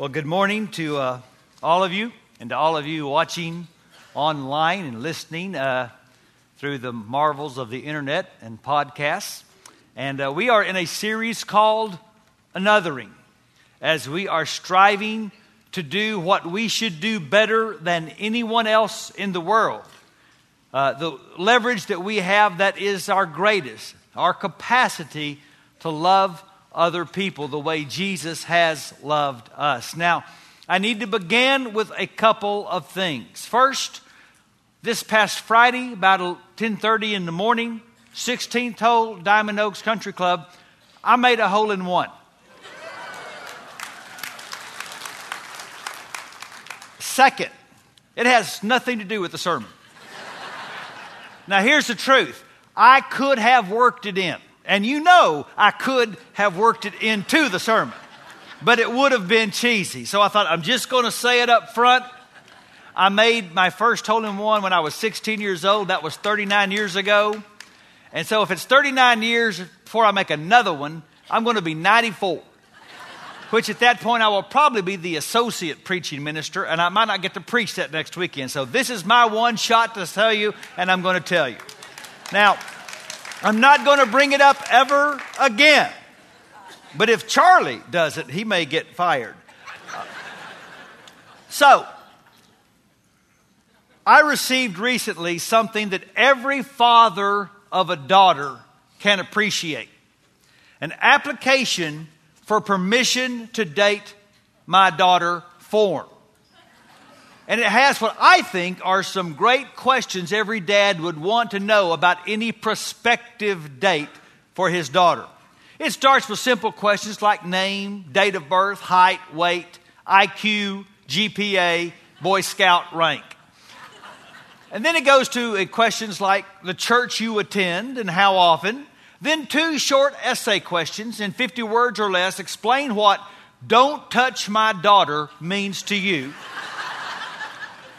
Well, good morning to uh, all of you and to all of you watching online and listening uh, through the marvels of the internet and podcasts. And uh, we are in a series called Anothering as we are striving to do what we should do better than anyone else in the world. Uh, the leverage that we have that is our greatest, our capacity to love other people the way Jesus has loved us. Now, I need to begin with a couple of things. First, this past Friday, about 10:30 in the morning, 16th hole, Diamond Oaks Country Club, I made a hole in one. Second, it has nothing to do with the sermon. Now, here's the truth I could have worked it in. And you know I could have worked it into the sermon, but it would have been cheesy. So I thought, I'm just going to say it up front. I made my first hole in one when I was 16 years old. That was 39 years ago. And so if it's 39 years before I make another one, I'm going to be 94. Which at that point I will probably be the associate preaching minister, and I might not get to preach that next weekend. So this is my one shot to tell you, and I'm going to tell you. Now, I'm not going to bring it up ever again. But if Charlie does it, he may get fired. Uh, so, I received recently something that every father of a daughter can appreciate an application for permission to date my daughter form. And it has what I think are some great questions every dad would want to know about any prospective date for his daughter. It starts with simple questions like name, date of birth, height, weight, IQ, GPA, Boy Scout rank. And then it goes to uh, questions like the church you attend and how often. Then two short essay questions in 50 words or less explain what don't touch my daughter means to you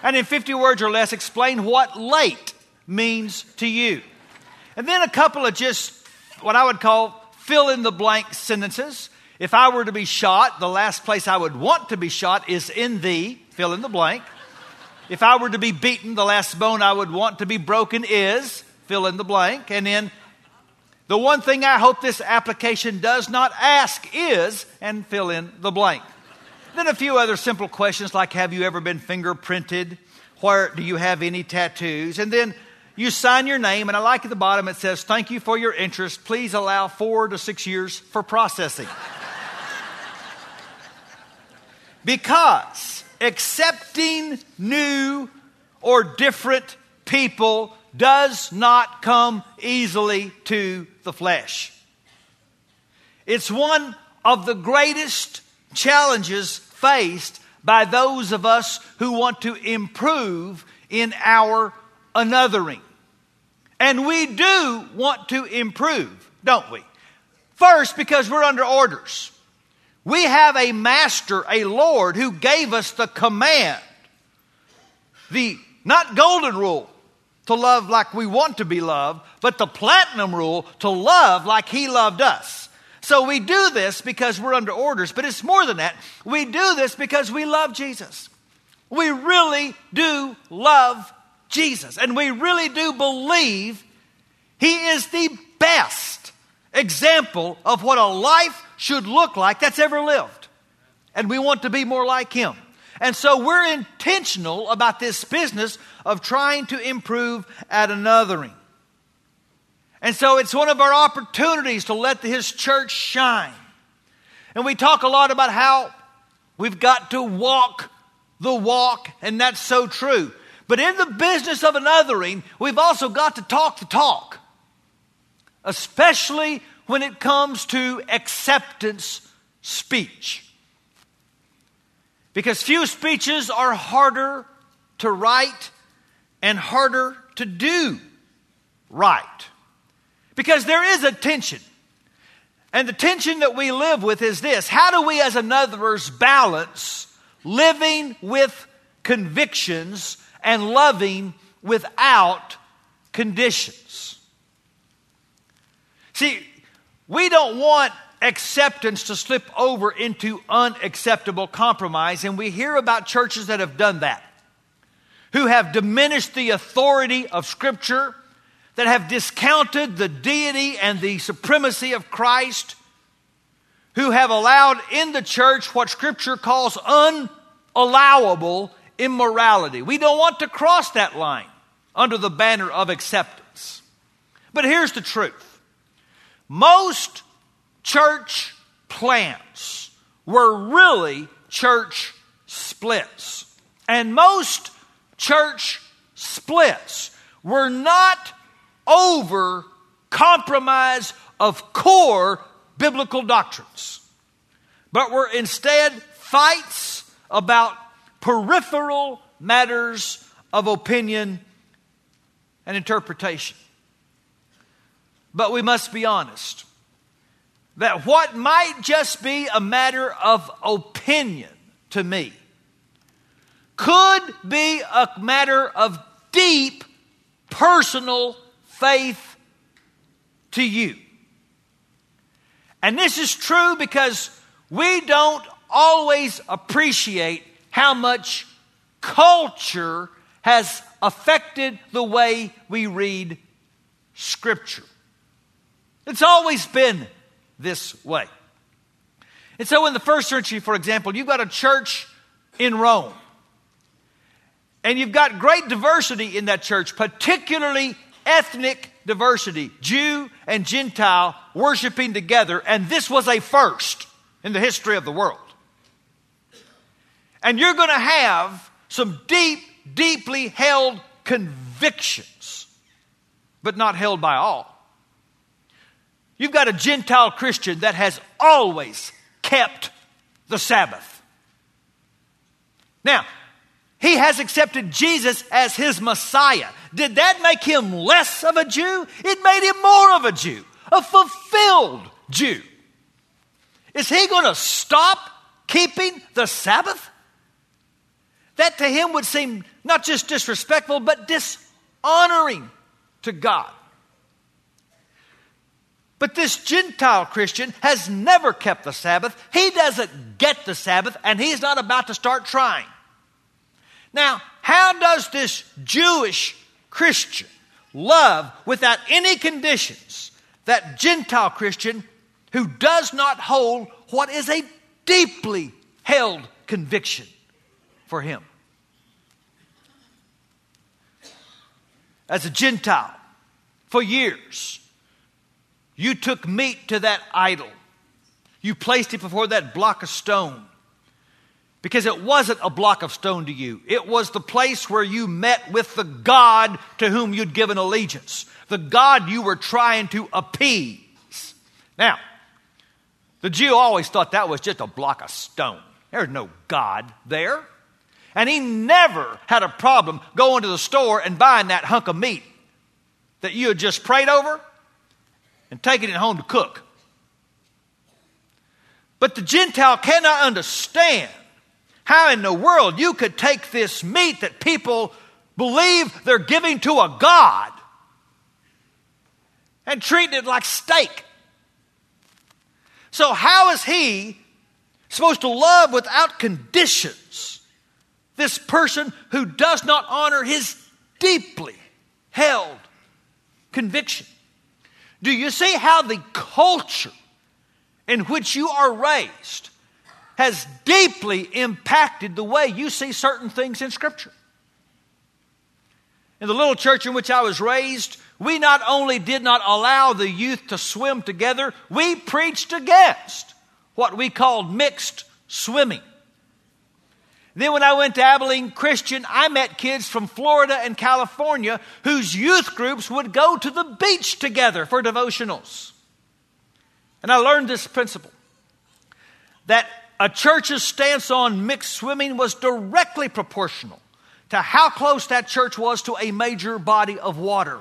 and in 50 words or less, explain what late means to you. And then a couple of just what I would call fill in the blank sentences. If I were to be shot, the last place I would want to be shot is in the fill in the blank. If I were to be beaten, the last bone I would want to be broken is fill in the blank. And then the one thing I hope this application does not ask is, and fill in the blank. Then a few other simple questions like Have you ever been fingerprinted? Where do you have any tattoos? And then you sign your name, and I like at the bottom it says, Thank you for your interest. Please allow four to six years for processing. because accepting new or different people does not come easily to the flesh. It's one of the greatest challenges faced by those of us who want to improve in our anothering. And we do want to improve, don't we? First, because we're under orders. We have a master, a Lord, who gave us the command, the not golden rule to love like we want to be loved, but the platinum rule to love like he loved us. So we do this because we're under orders, but it's more than that. We do this because we love Jesus. We really do love Jesus, and we really do believe He is the best example of what a life should look like that's ever lived. And we want to be more like Him. And so we're intentional about this business of trying to improve at anothering. And so it's one of our opportunities to let His church shine. And we talk a lot about how we've got to walk the walk, and that's so true. But in the business of anothering, we've also got to talk the talk, especially when it comes to acceptance speech. Because few speeches are harder to write and harder to do right. Because there is a tension. And the tension that we live with is this how do we, as anotherers, balance living with convictions and loving without conditions? See, we don't want acceptance to slip over into unacceptable compromise, and we hear about churches that have done that, who have diminished the authority of Scripture, that have discounted the deity and the supremacy of Christ, who have allowed in the church what Scripture calls unallowable immorality. We don't want to cross that line under the banner of acceptance. But here's the truth most church plants were really church splits. And most church splits were not over compromise of core biblical doctrines, but were instead fights about peripheral matters of opinion and interpretation. But we must be honest that what might just be a matter of opinion to me could be a matter of deep personal faith to you. And this is true because we don't always appreciate how much culture has affected the way we read Scripture. It's always been this way. And so, in the first century, for example, you've got a church in Rome. And you've got great diversity in that church, particularly ethnic diversity, Jew and Gentile worshiping together. And this was a first in the history of the world. And you're going to have some deep, deeply held convictions, but not held by all. You've got a Gentile Christian that has always kept the Sabbath. Now, he has accepted Jesus as his Messiah. Did that make him less of a Jew? It made him more of a Jew, a fulfilled Jew. Is he going to stop keeping the Sabbath? That to him would seem not just disrespectful, but dishonoring to God. But this Gentile Christian has never kept the Sabbath. He doesn't get the Sabbath, and he's not about to start trying. Now, how does this Jewish Christian love without any conditions that Gentile Christian who does not hold what is a deeply held conviction for him? As a Gentile, for years, you took meat to that idol. You placed it before that block of stone. Because it wasn't a block of stone to you. It was the place where you met with the God to whom you'd given allegiance, the God you were trying to appease. Now, the Jew always thought that was just a block of stone. There's no God there. And he never had a problem going to the store and buying that hunk of meat that you had just prayed over and taking it home to cook. But the Gentile cannot understand how in the world you could take this meat that people believe they're giving to a God and treat it like steak. So, how is he supposed to love without conditions this person who does not honor his deeply held conviction? Do you see how the culture in which you are raised has deeply impacted the way you see certain things in Scripture? In the little church in which I was raised, we not only did not allow the youth to swim together, we preached against what we called mixed swimming. Then, when I went to Abilene Christian, I met kids from Florida and California whose youth groups would go to the beach together for devotionals. And I learned this principle that a church's stance on mixed swimming was directly proportional to how close that church was to a major body of water.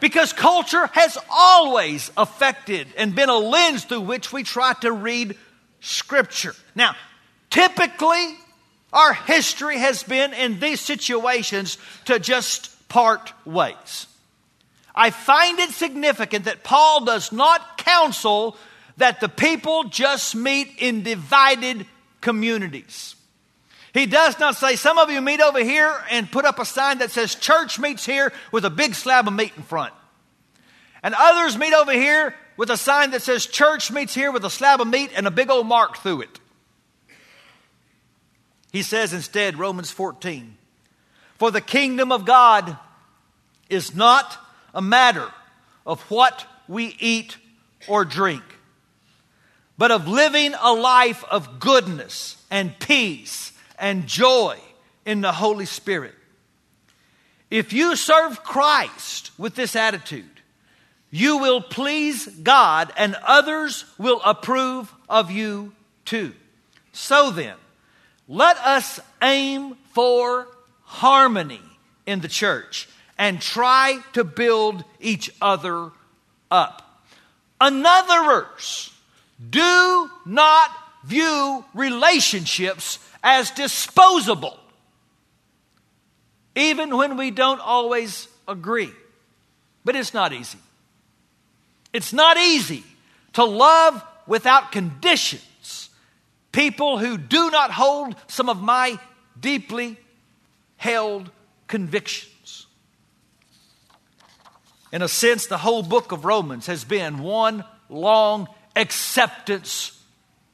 because culture has always affected and been a lens through which we try to read Scripture. Now, Typically, our history has been in these situations to just part ways. I find it significant that Paul does not counsel that the people just meet in divided communities. He does not say, Some of you meet over here and put up a sign that says church meets here with a big slab of meat in front. And others meet over here with a sign that says church meets here with a slab of meat and a big old mark through it. He says instead, Romans 14, For the kingdom of God is not a matter of what we eat or drink, but of living a life of goodness and peace and joy in the Holy Spirit. If you serve Christ with this attitude, you will please God and others will approve of you too. So then, let us aim for harmony in the church and try to build each other up. Another verse do not view relationships as disposable, even when we don't always agree. But it's not easy. It's not easy to love without conditions people who do not hold some of my deeply held convictions. In a sense, the whole book of Romans has been one long acceptance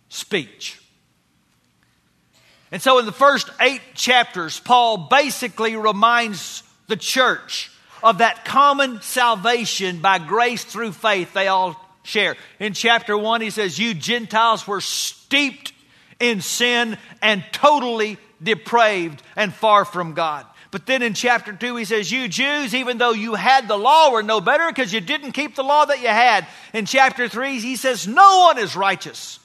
speech. And so, in the first eight chapters, Paul basically reminds the church of that common salvation by grace through faith they all share. In chapter 1, he says, You Gentiles were steeped in sin and totally depraved and far from God. But then in chapter 2, he says, You Jews, even though you had the law, were no better because you didn't keep the law that you had. In chapter 3, he says, No one is righteous.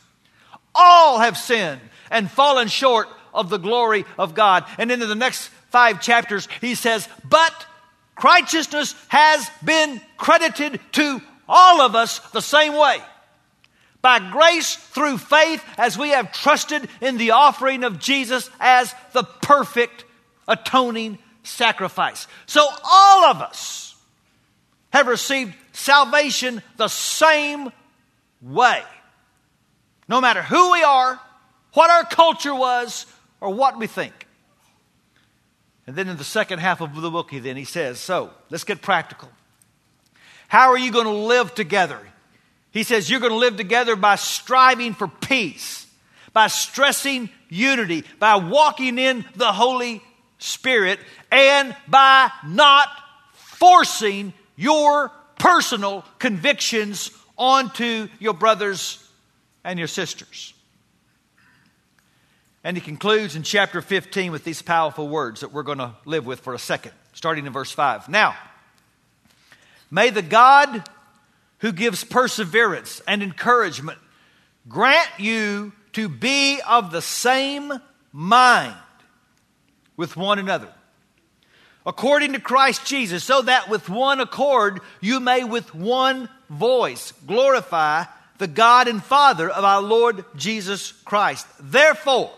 All have sinned and fallen short of the glory of God. And then in the next five chapters, he says, But righteousness has been credited to all of us the same way. By grace through faith, as we have trusted in the offering of Jesus as the perfect atoning sacrifice. So all of us have received salvation the same way. No matter who we are, what our culture was, or what we think. And then in the second half of the book, he then he says, So let's get practical. How are you going to live together? He says, You're going to live together by striving for peace, by stressing unity, by walking in the Holy Spirit, and by not forcing your personal convictions onto your brothers and your sisters. And he concludes in chapter 15 with these powerful words that we're going to live with for a second, starting in verse 5. Now, may the God who gives perseverance and encouragement grant you to be of the same mind with one another, according to Christ Jesus, so that with one accord you may with one voice glorify the God and Father of our Lord Jesus Christ. Therefore,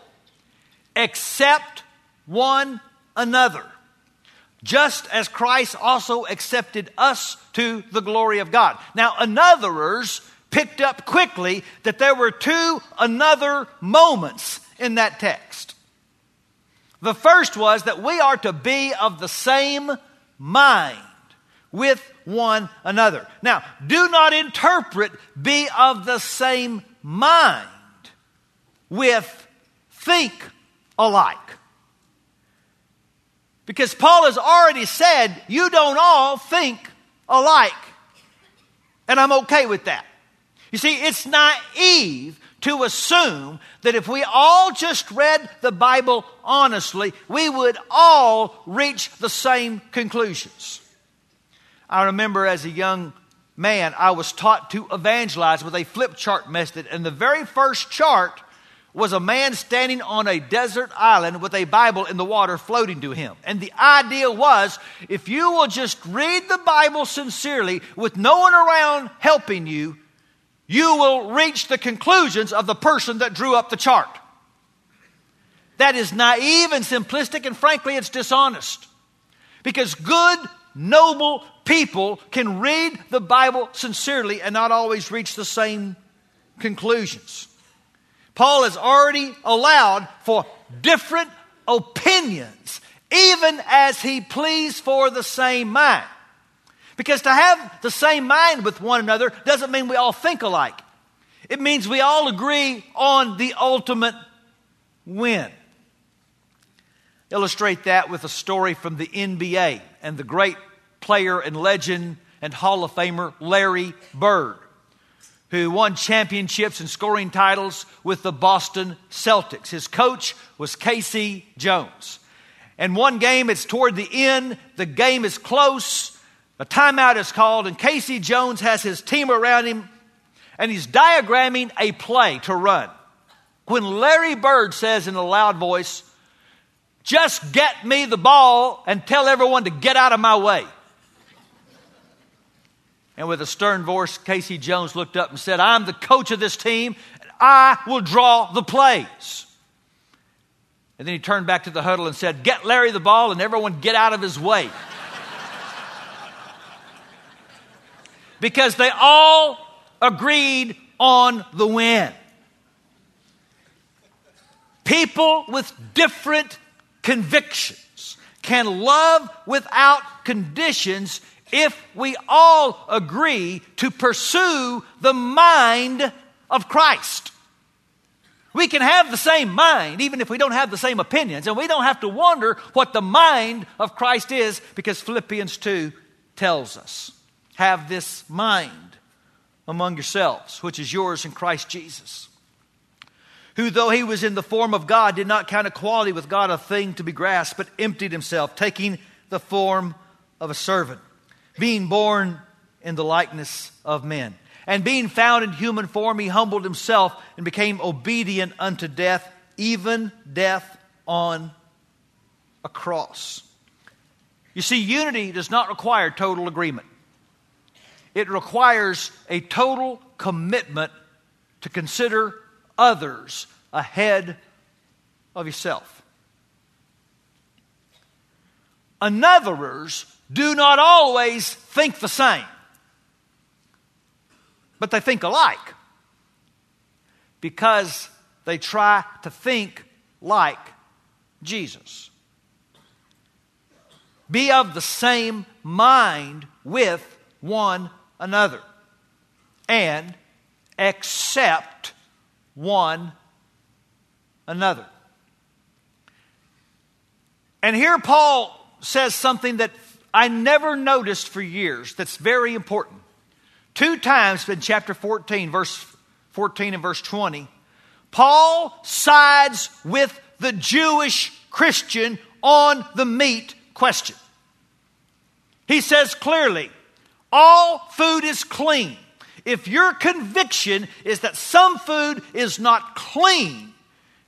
accept one another, just as Christ also accepted us to the glory of God. Now, anotherers picked up quickly that there were two another moments in that text. The first was that we are to be of the same mind with one another. Now, do not interpret be of the same mind with think alike. Because Paul has already said, you don't all think alike. And I'm okay with that. You see, it's naive to assume that if we all just read the Bible honestly, we would all reach the same conclusions. I remember as a young man, I was taught to evangelize with a flip chart method, and the very first chart was a man standing on a desert island with a Bible in the water floating to him. And the idea was if you will just read the Bible sincerely with no one around helping you, you will reach the conclusions of the person that drew up the chart. That is naive and simplistic, and frankly, it's dishonest. Because good, noble people can read the Bible sincerely and not always reach the same conclusions. Paul has already allowed for different opinions, even as he pleads for the same mind. Because to have the same mind with one another doesn't mean we all think alike. It means we all agree on the ultimate win. Illustrate that with a story from the NBA and the great player and legend and Hall of Famer Larry Bird, who won championships and scoring titles with the Boston Celtics. His coach was K.C. Jones. And one game, it's toward the end, the game is close, a timeout is called, and K.C. Jones has his team around him, and he's diagramming a play to run. When Larry Bird says in a loud voice, just get me the ball and tell everyone to get out of my way. And with a stern voice, K.C. Jones looked up and said, I'm the coach of this team, and I will draw the plays. And then he turned back to the huddle and said, Get Larry the ball and everyone get out of his way. Because they all agreed on the win. People with different convictions can love without conditions if we all agree to pursue the mind of Christ. We can have the same mind even if we don't have the same opinions, and we don't have to wonder what the mind of Christ is because Philippians 2 tells us. Have this mind among yourselves, which is yours in Christ Jesus who, though he was in the form of God, did not count equality with God a thing to be grasped, but emptied himself, taking the form of a servant, being born in the likeness of men. And being found in human form, he humbled himself and became obedient unto death, even death on a cross. You see, unity does not require total agreement, it requires a total commitment to consider others ahead of yourself. Anotherers do not always think the same, but they think alike because they try to think like Jesus. Be of the same mind with one another and accept one another. And here Paul says something that I never noticed for years that's very important. Two times in chapter 14, verse 14 and verse 20, Paul sides with the Jewish Christian on the meat question. He says clearly, all food is clean. If your conviction is that some food is not clean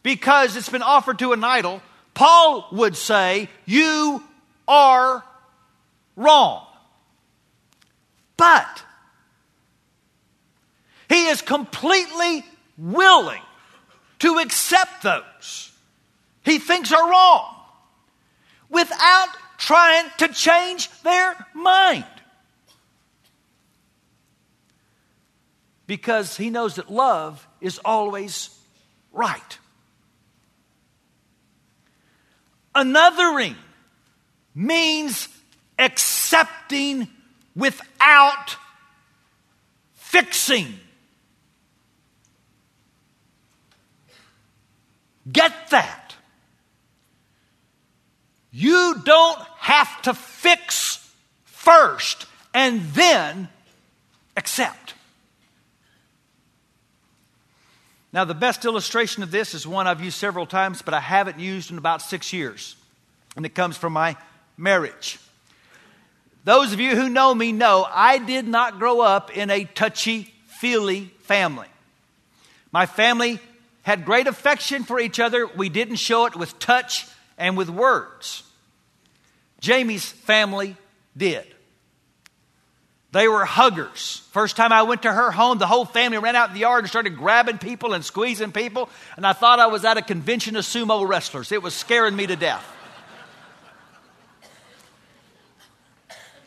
because it's been offered to an idol, Paul would say, You are wrong. But he is completely willing to accept those he thinks are wrong without trying to change their mind. Because he knows that love is always right. Anothering means accepting without fixing. Get that. You don't have to fix first and then accept. Now, the best illustration of this is one I've used several times, but I haven't used in about six years. And it comes from my marriage. Those of you who know me know I did not grow up in a touchy feely family. My family had great affection for each other. We didn't show it with touch and with words. Jamie's family did. They were huggers. First time I went to her home, the whole family ran out in the yard and started grabbing people and squeezing people, and I thought I was at a convention of sumo wrestlers. It was scaring me to death.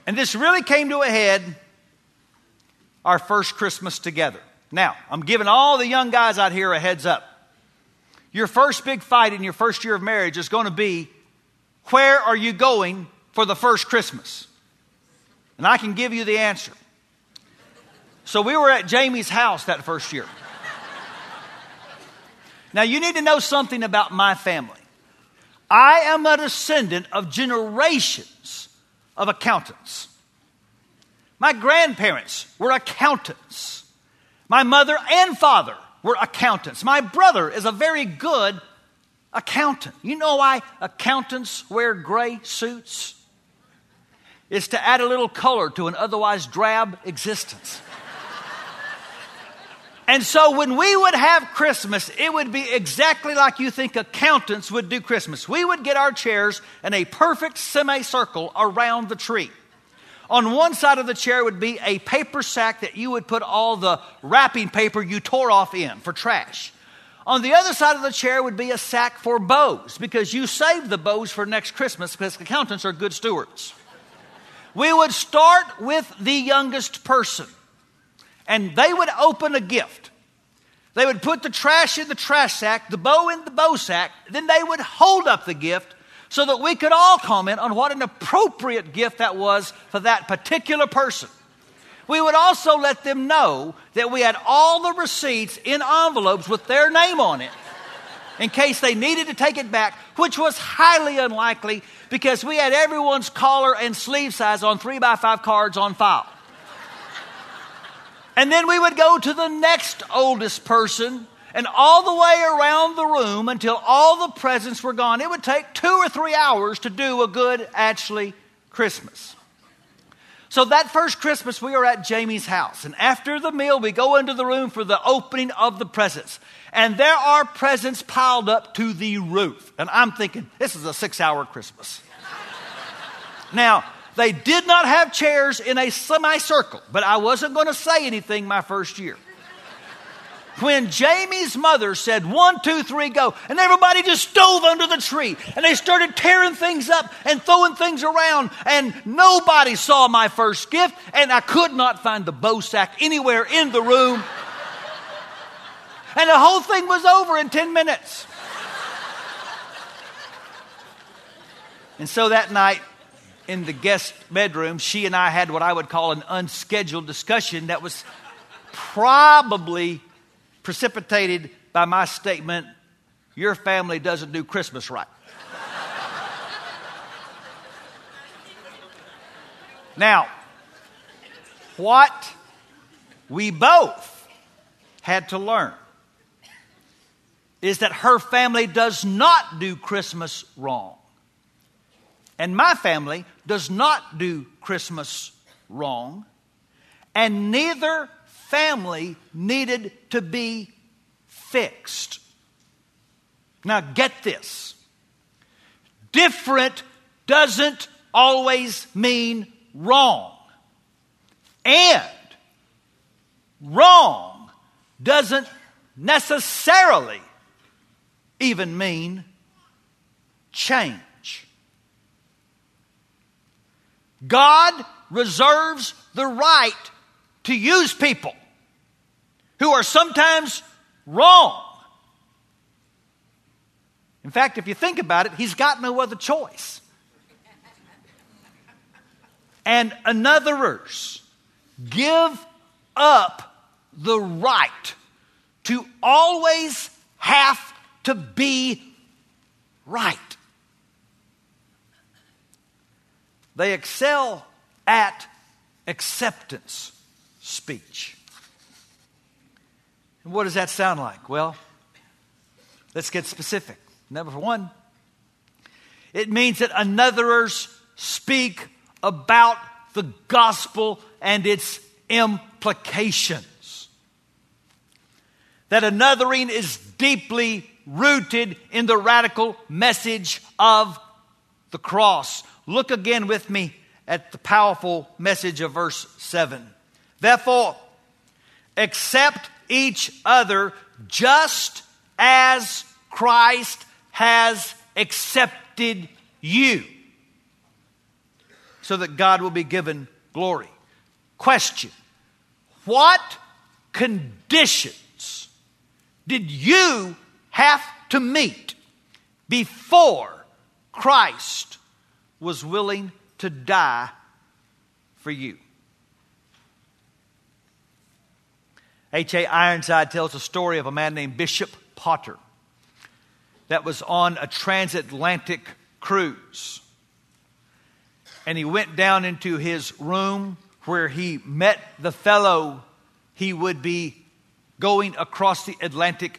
And this really came to a head our first Christmas together. Now, I'm giving all the young guys out here a heads up. Your first big fight in your first year of marriage is going to be where are you going for the first Christmas? And I can give you the answer. So we were at Jamie's house that first year. Now, you need to know something about my family. I am a descendant of generations of accountants. My grandparents were accountants. My mother and father were accountants. My brother is a very good accountant. You know why accountants wear gray suits? It's to add a little color to an otherwise drab existence. And so when we would have Christmas, it would be exactly like you think accountants would do Christmas. We would get our chairs in a perfect semicircle around the tree. On one side of the chair would be a paper sack that you would put all the wrapping paper you tore off in for trash. On the other side of the chair would be a sack for bows because you save the bows for next Christmas because accountants are good stewards. We would start with the youngest person and they would open a gift. They would put the trash in the trash sack, the bow in the bow sack, then they would hold up the gift so that we could all comment on what an appropriate gift that was for that particular person. We would also let them know that we had all the receipts in envelopes with their name on it in case they needed to take it back, which was highly unlikely because we had everyone's collar and sleeve size on three by five cards on file. And then we would go to the next oldest person and all the way around the room until all the presents were gone. It would take two or three hours to do a good, actually, Christmas. So that first Christmas, we are at Jamie's house. And after the meal, we go into the room for the opening of the presents. And there are presents piled up to the roof. And I'm thinking, this is a six hour Christmas. now, they did not have chairs in a semicircle, but I wasn't going to say anything my first year. When Jamie's mother said, one, two, three, go, and everybody just dove under the tree and they started tearing things up and throwing things around, and nobody saw my first gift, and I could not find the bow sack anywhere in the room. And the whole thing was over in 10 minutes. And so that night, in the guest bedroom, she and I had what I would call an unscheduled discussion that was probably precipitated by my statement Your family doesn't do Christmas right. now, what we both had to learn is that her family does not do Christmas wrong. And my family does not do Christmas wrong, and neither family needed to be fixed. Now, get this different doesn't always mean wrong, and wrong doesn't necessarily even mean change. God reserves the right to use people who are sometimes wrong. In fact, if you think about it, he's got no other choice. And anotherers give up the right to always have to be right. They excel at acceptance speech. And what does that sound like? Well, let's get specific. Number one, it means that anotherers speak about the gospel and its implications. That anothering is deeply rooted in the radical message of the cross. Look again with me at the powerful message of verse 7. Therefore, accept each other just as Christ has accepted you, so that God will be given glory. Question What conditions did you have to meet before Christ was willing to die for you? H.A. Ironside tells a story of a man named Bishop Potter that was on a transatlantic cruise. And he went down into his room where he met the fellow he would be going across the Atlantic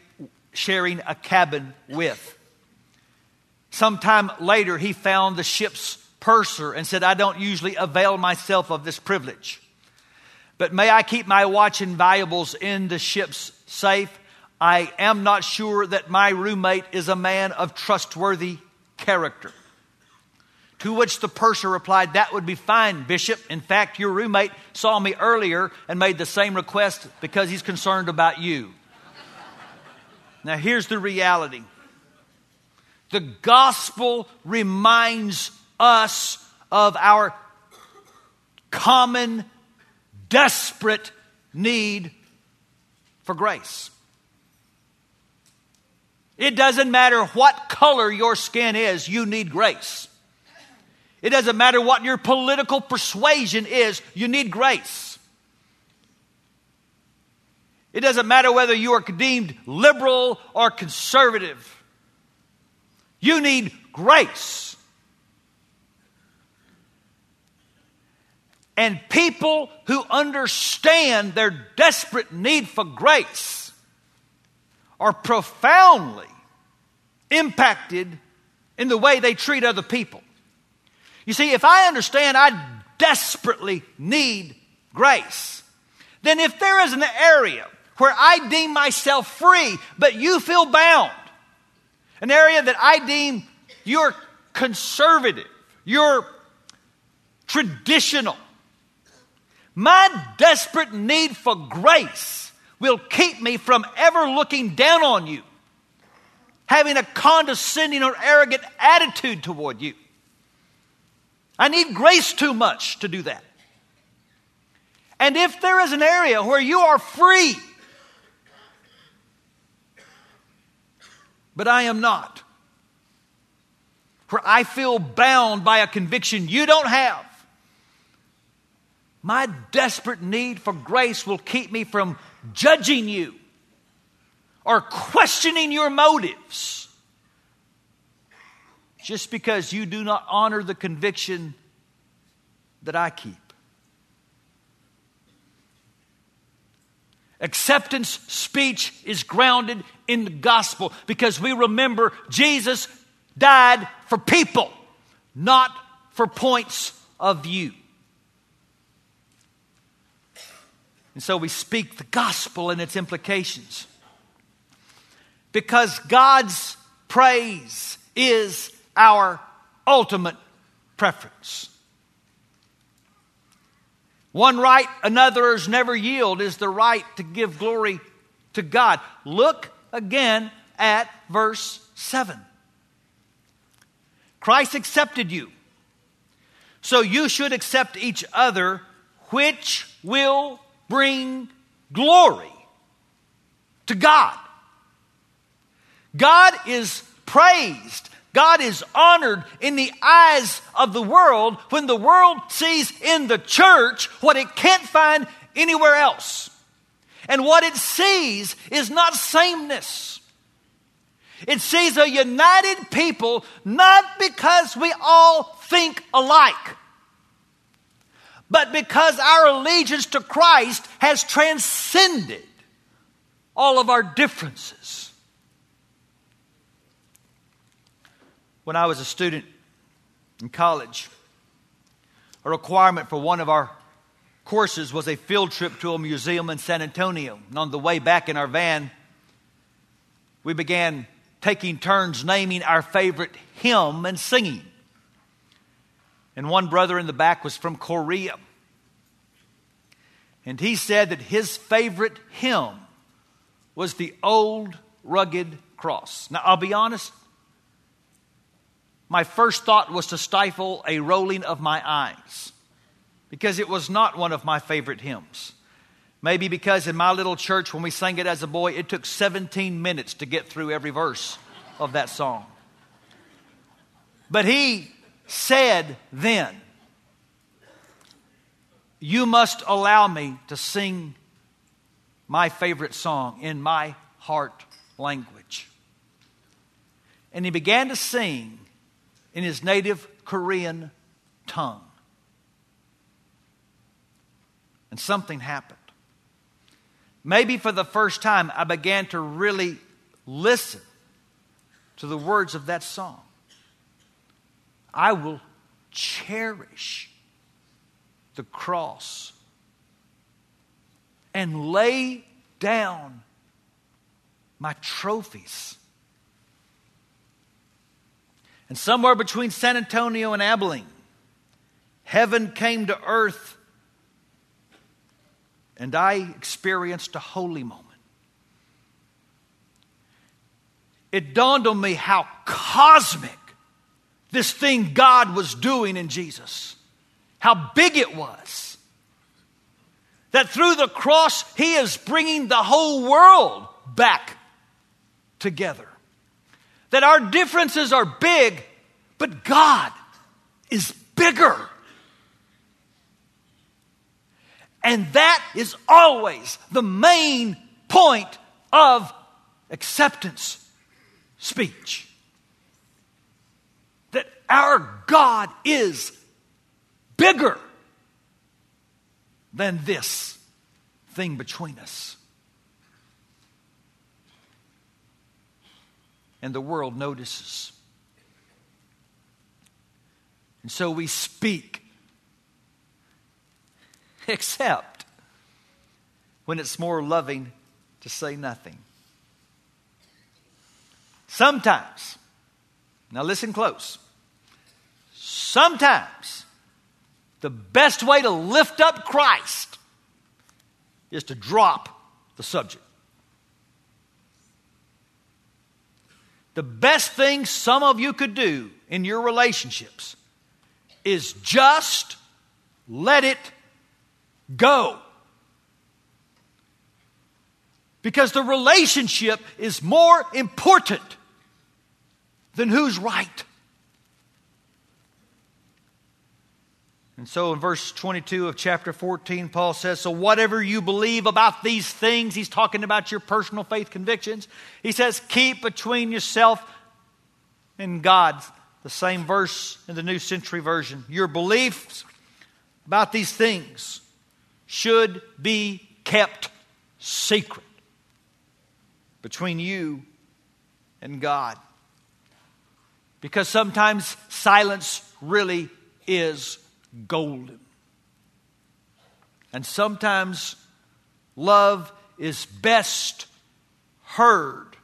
sharing a cabin with. Sometime later, he found the ship's purser and said, I don't usually avail myself of this privilege. But may I keep my watch and valuables in the ship's safe? I am not sure that my roommate is a man of trustworthy character. To which the purser replied, That would be fine, Bishop. In fact, your roommate saw me earlier and made the same request because he's concerned about you. now, here's the reality the gospel reminds us of our common, desperate need for grace. It doesn't matter what color your skin is, you need grace. It doesn't matter what your political persuasion is, you need grace. It doesn't matter whether you are deemed liberal or conservative, you need grace. And people who understand their desperate need for grace are profoundly impacted in the way they treat other people. You see, if I understand I desperately need grace, then if there is an area where I deem myself free, but you feel bound, an area that I deem you're conservative, you're traditional, my desperate need for grace will keep me from ever looking down on you, having a condescending or arrogant attitude toward you. I need grace too much to do that. And if there is an area where you are free, but I am not, where I feel bound by a conviction you don't have, my desperate need for grace will keep me from judging you or questioning your motives just because you do not honor the conviction that I keep. Acceptance speech is grounded in the gospel because we remember Jesus died for people, not for points of view. And so we speak the gospel and its implications. Because God's praise is our ultimate preference. One right another's never yield is the right to give glory to God. Look again at verse 7. Christ accepted you, so you should accept each other, which will bring glory to God. God is praised God is honored in the eyes of the world when the world sees in the church what it can't find anywhere else. And what it sees is not sameness. It sees a united people not because we all think alike, but because our allegiance to Christ has transcended all of our differences. when I was a student in college. A requirement for one of our courses was a field trip to a museum in San Antonio. And on the way back in our van, we began taking turns naming our favorite hymn and singing. And one brother in the back was from Korea. And he said that his favorite hymn was the old rugged cross. Now, I'll be honest, my first thought was to stifle a rolling of my eyes because it was not one of my favorite hymns. Maybe because in my little church, when we sang it as a boy, it took 17 minutes to get through every verse of that song. But he said then, You must allow me to sing my favorite song in my heart language. And he began to sing in his native Korean tongue. And something happened. Maybe for the first time, I began to really listen to the words of that song. I will cherish the cross and lay down my trophies. And somewhere between San Antonio and Abilene, heaven came to earth, and I experienced a holy moment. It dawned on me how cosmic this thing God was doing in Jesus, how big it was. That through the cross, He is bringing the whole world back together. That our differences are big, but God is bigger. And that is always the main point of acceptance speech. Our God is bigger than this thing between us. and the world notices. And so we speak, except when it's more loving to say nothing. Sometimes, now listen close, sometimes the best way to lift up Christ is to drop the subject. The best thing some of you could do in your relationships is just let it go. Because the relationship is more important than who's right. And so in verse 22 of chapter 14, Paul says, So whatever you believe about these things, he's talking about your personal faith convictions. He says, Keep between yourself and God. The same verse in the New Century Version. Your beliefs about these things should be kept secret between you and God. Because sometimes silence really is golden. And sometimes love is best heard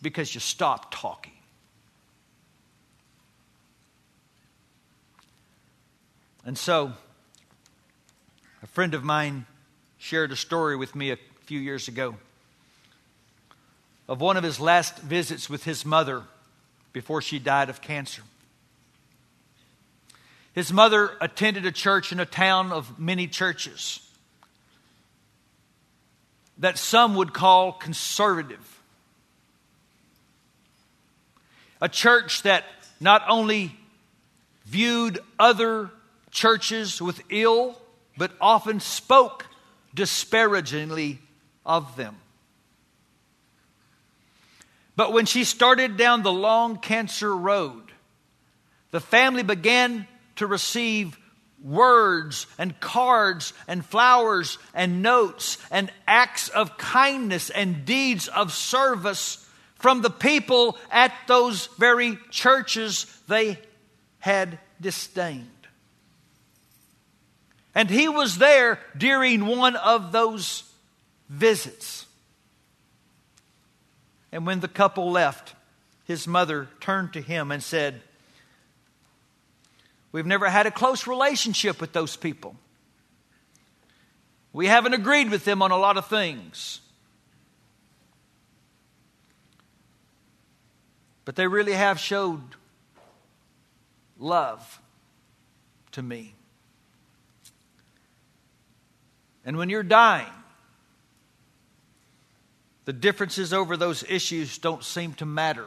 because you stop talking. And so, a friend of mine shared a story with me a few years ago of one of his last visits with his mother before she died of cancer. His mother attended a church in a town of many churches that some would call conservative. A church that not only viewed other churches with ill, but often spoke disparagingly of them. But when she started down the long cancer road, the family began to receive words and cards and flowers and notes and acts of kindness and deeds of service from the people at those very churches they had disdained. And he was there during one of those visits. And when the couple left, his mother turned to him and said, We've never had a close relationship with those people. We haven't agreed with them on a lot of things. But they really have showed love to me. And when you're dying, the differences over those issues don't seem to matter.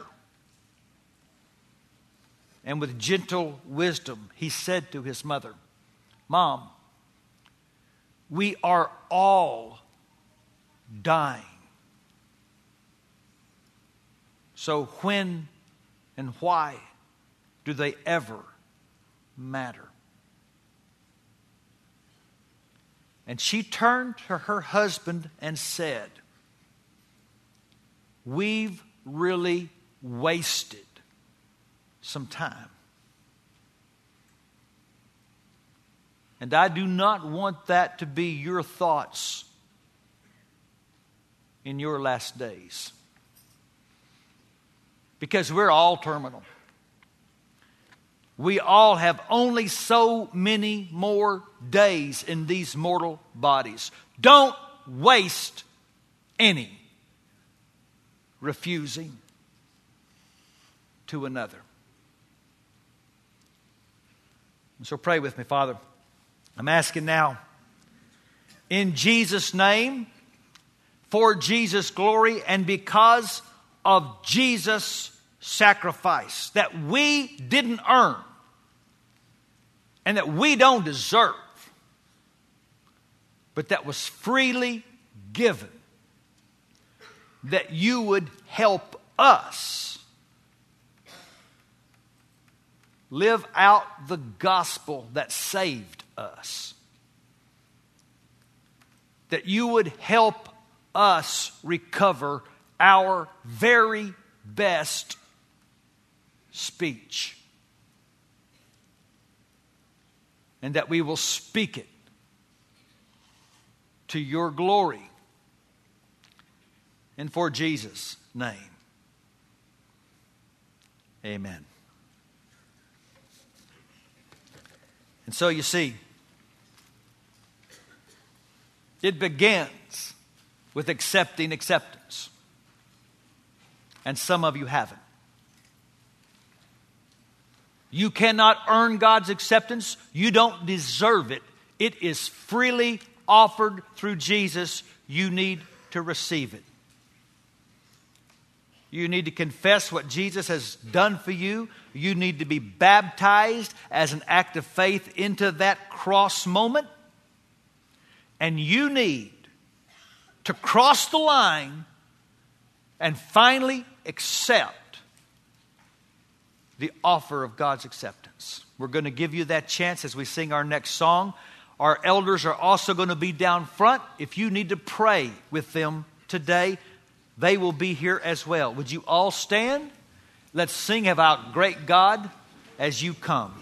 And with gentle wisdom, he said to his mother, Mom, we are all dying. So when and why do they ever matter? And she turned to her husband and said, We've really wasted some time. And I do not want that to be your thoughts in your last days. Because we're all terminal. We all have only so many more days in these mortal bodies. Don't waste any refusing to another. So pray with me, Father. I'm asking now, in Jesus' name, for Jesus' glory, and because of Jesus' sacrifice that we didn't earn and that we don't deserve, but that was freely given, that you would help us live out the gospel that saved us. That you would help us recover our very best speech. And that we will speak it to your glory and for Jesus' name. Amen. And so you see, it begins with accepting acceptance. And some of you haven't. You cannot earn God's acceptance. You don't deserve it. It is freely offered through Jesus. You need to receive it. You need to confess what Jesus has done for you. You need to be baptized as an act of faith into that cross moment. And you need to cross the line and finally accept the offer of God's acceptance. We're going to give you that chance as we sing our next song. Our elders are also going to be down front. If you need to pray with them today, they will be here as well. Would you all stand? Let's sing about great God as you come.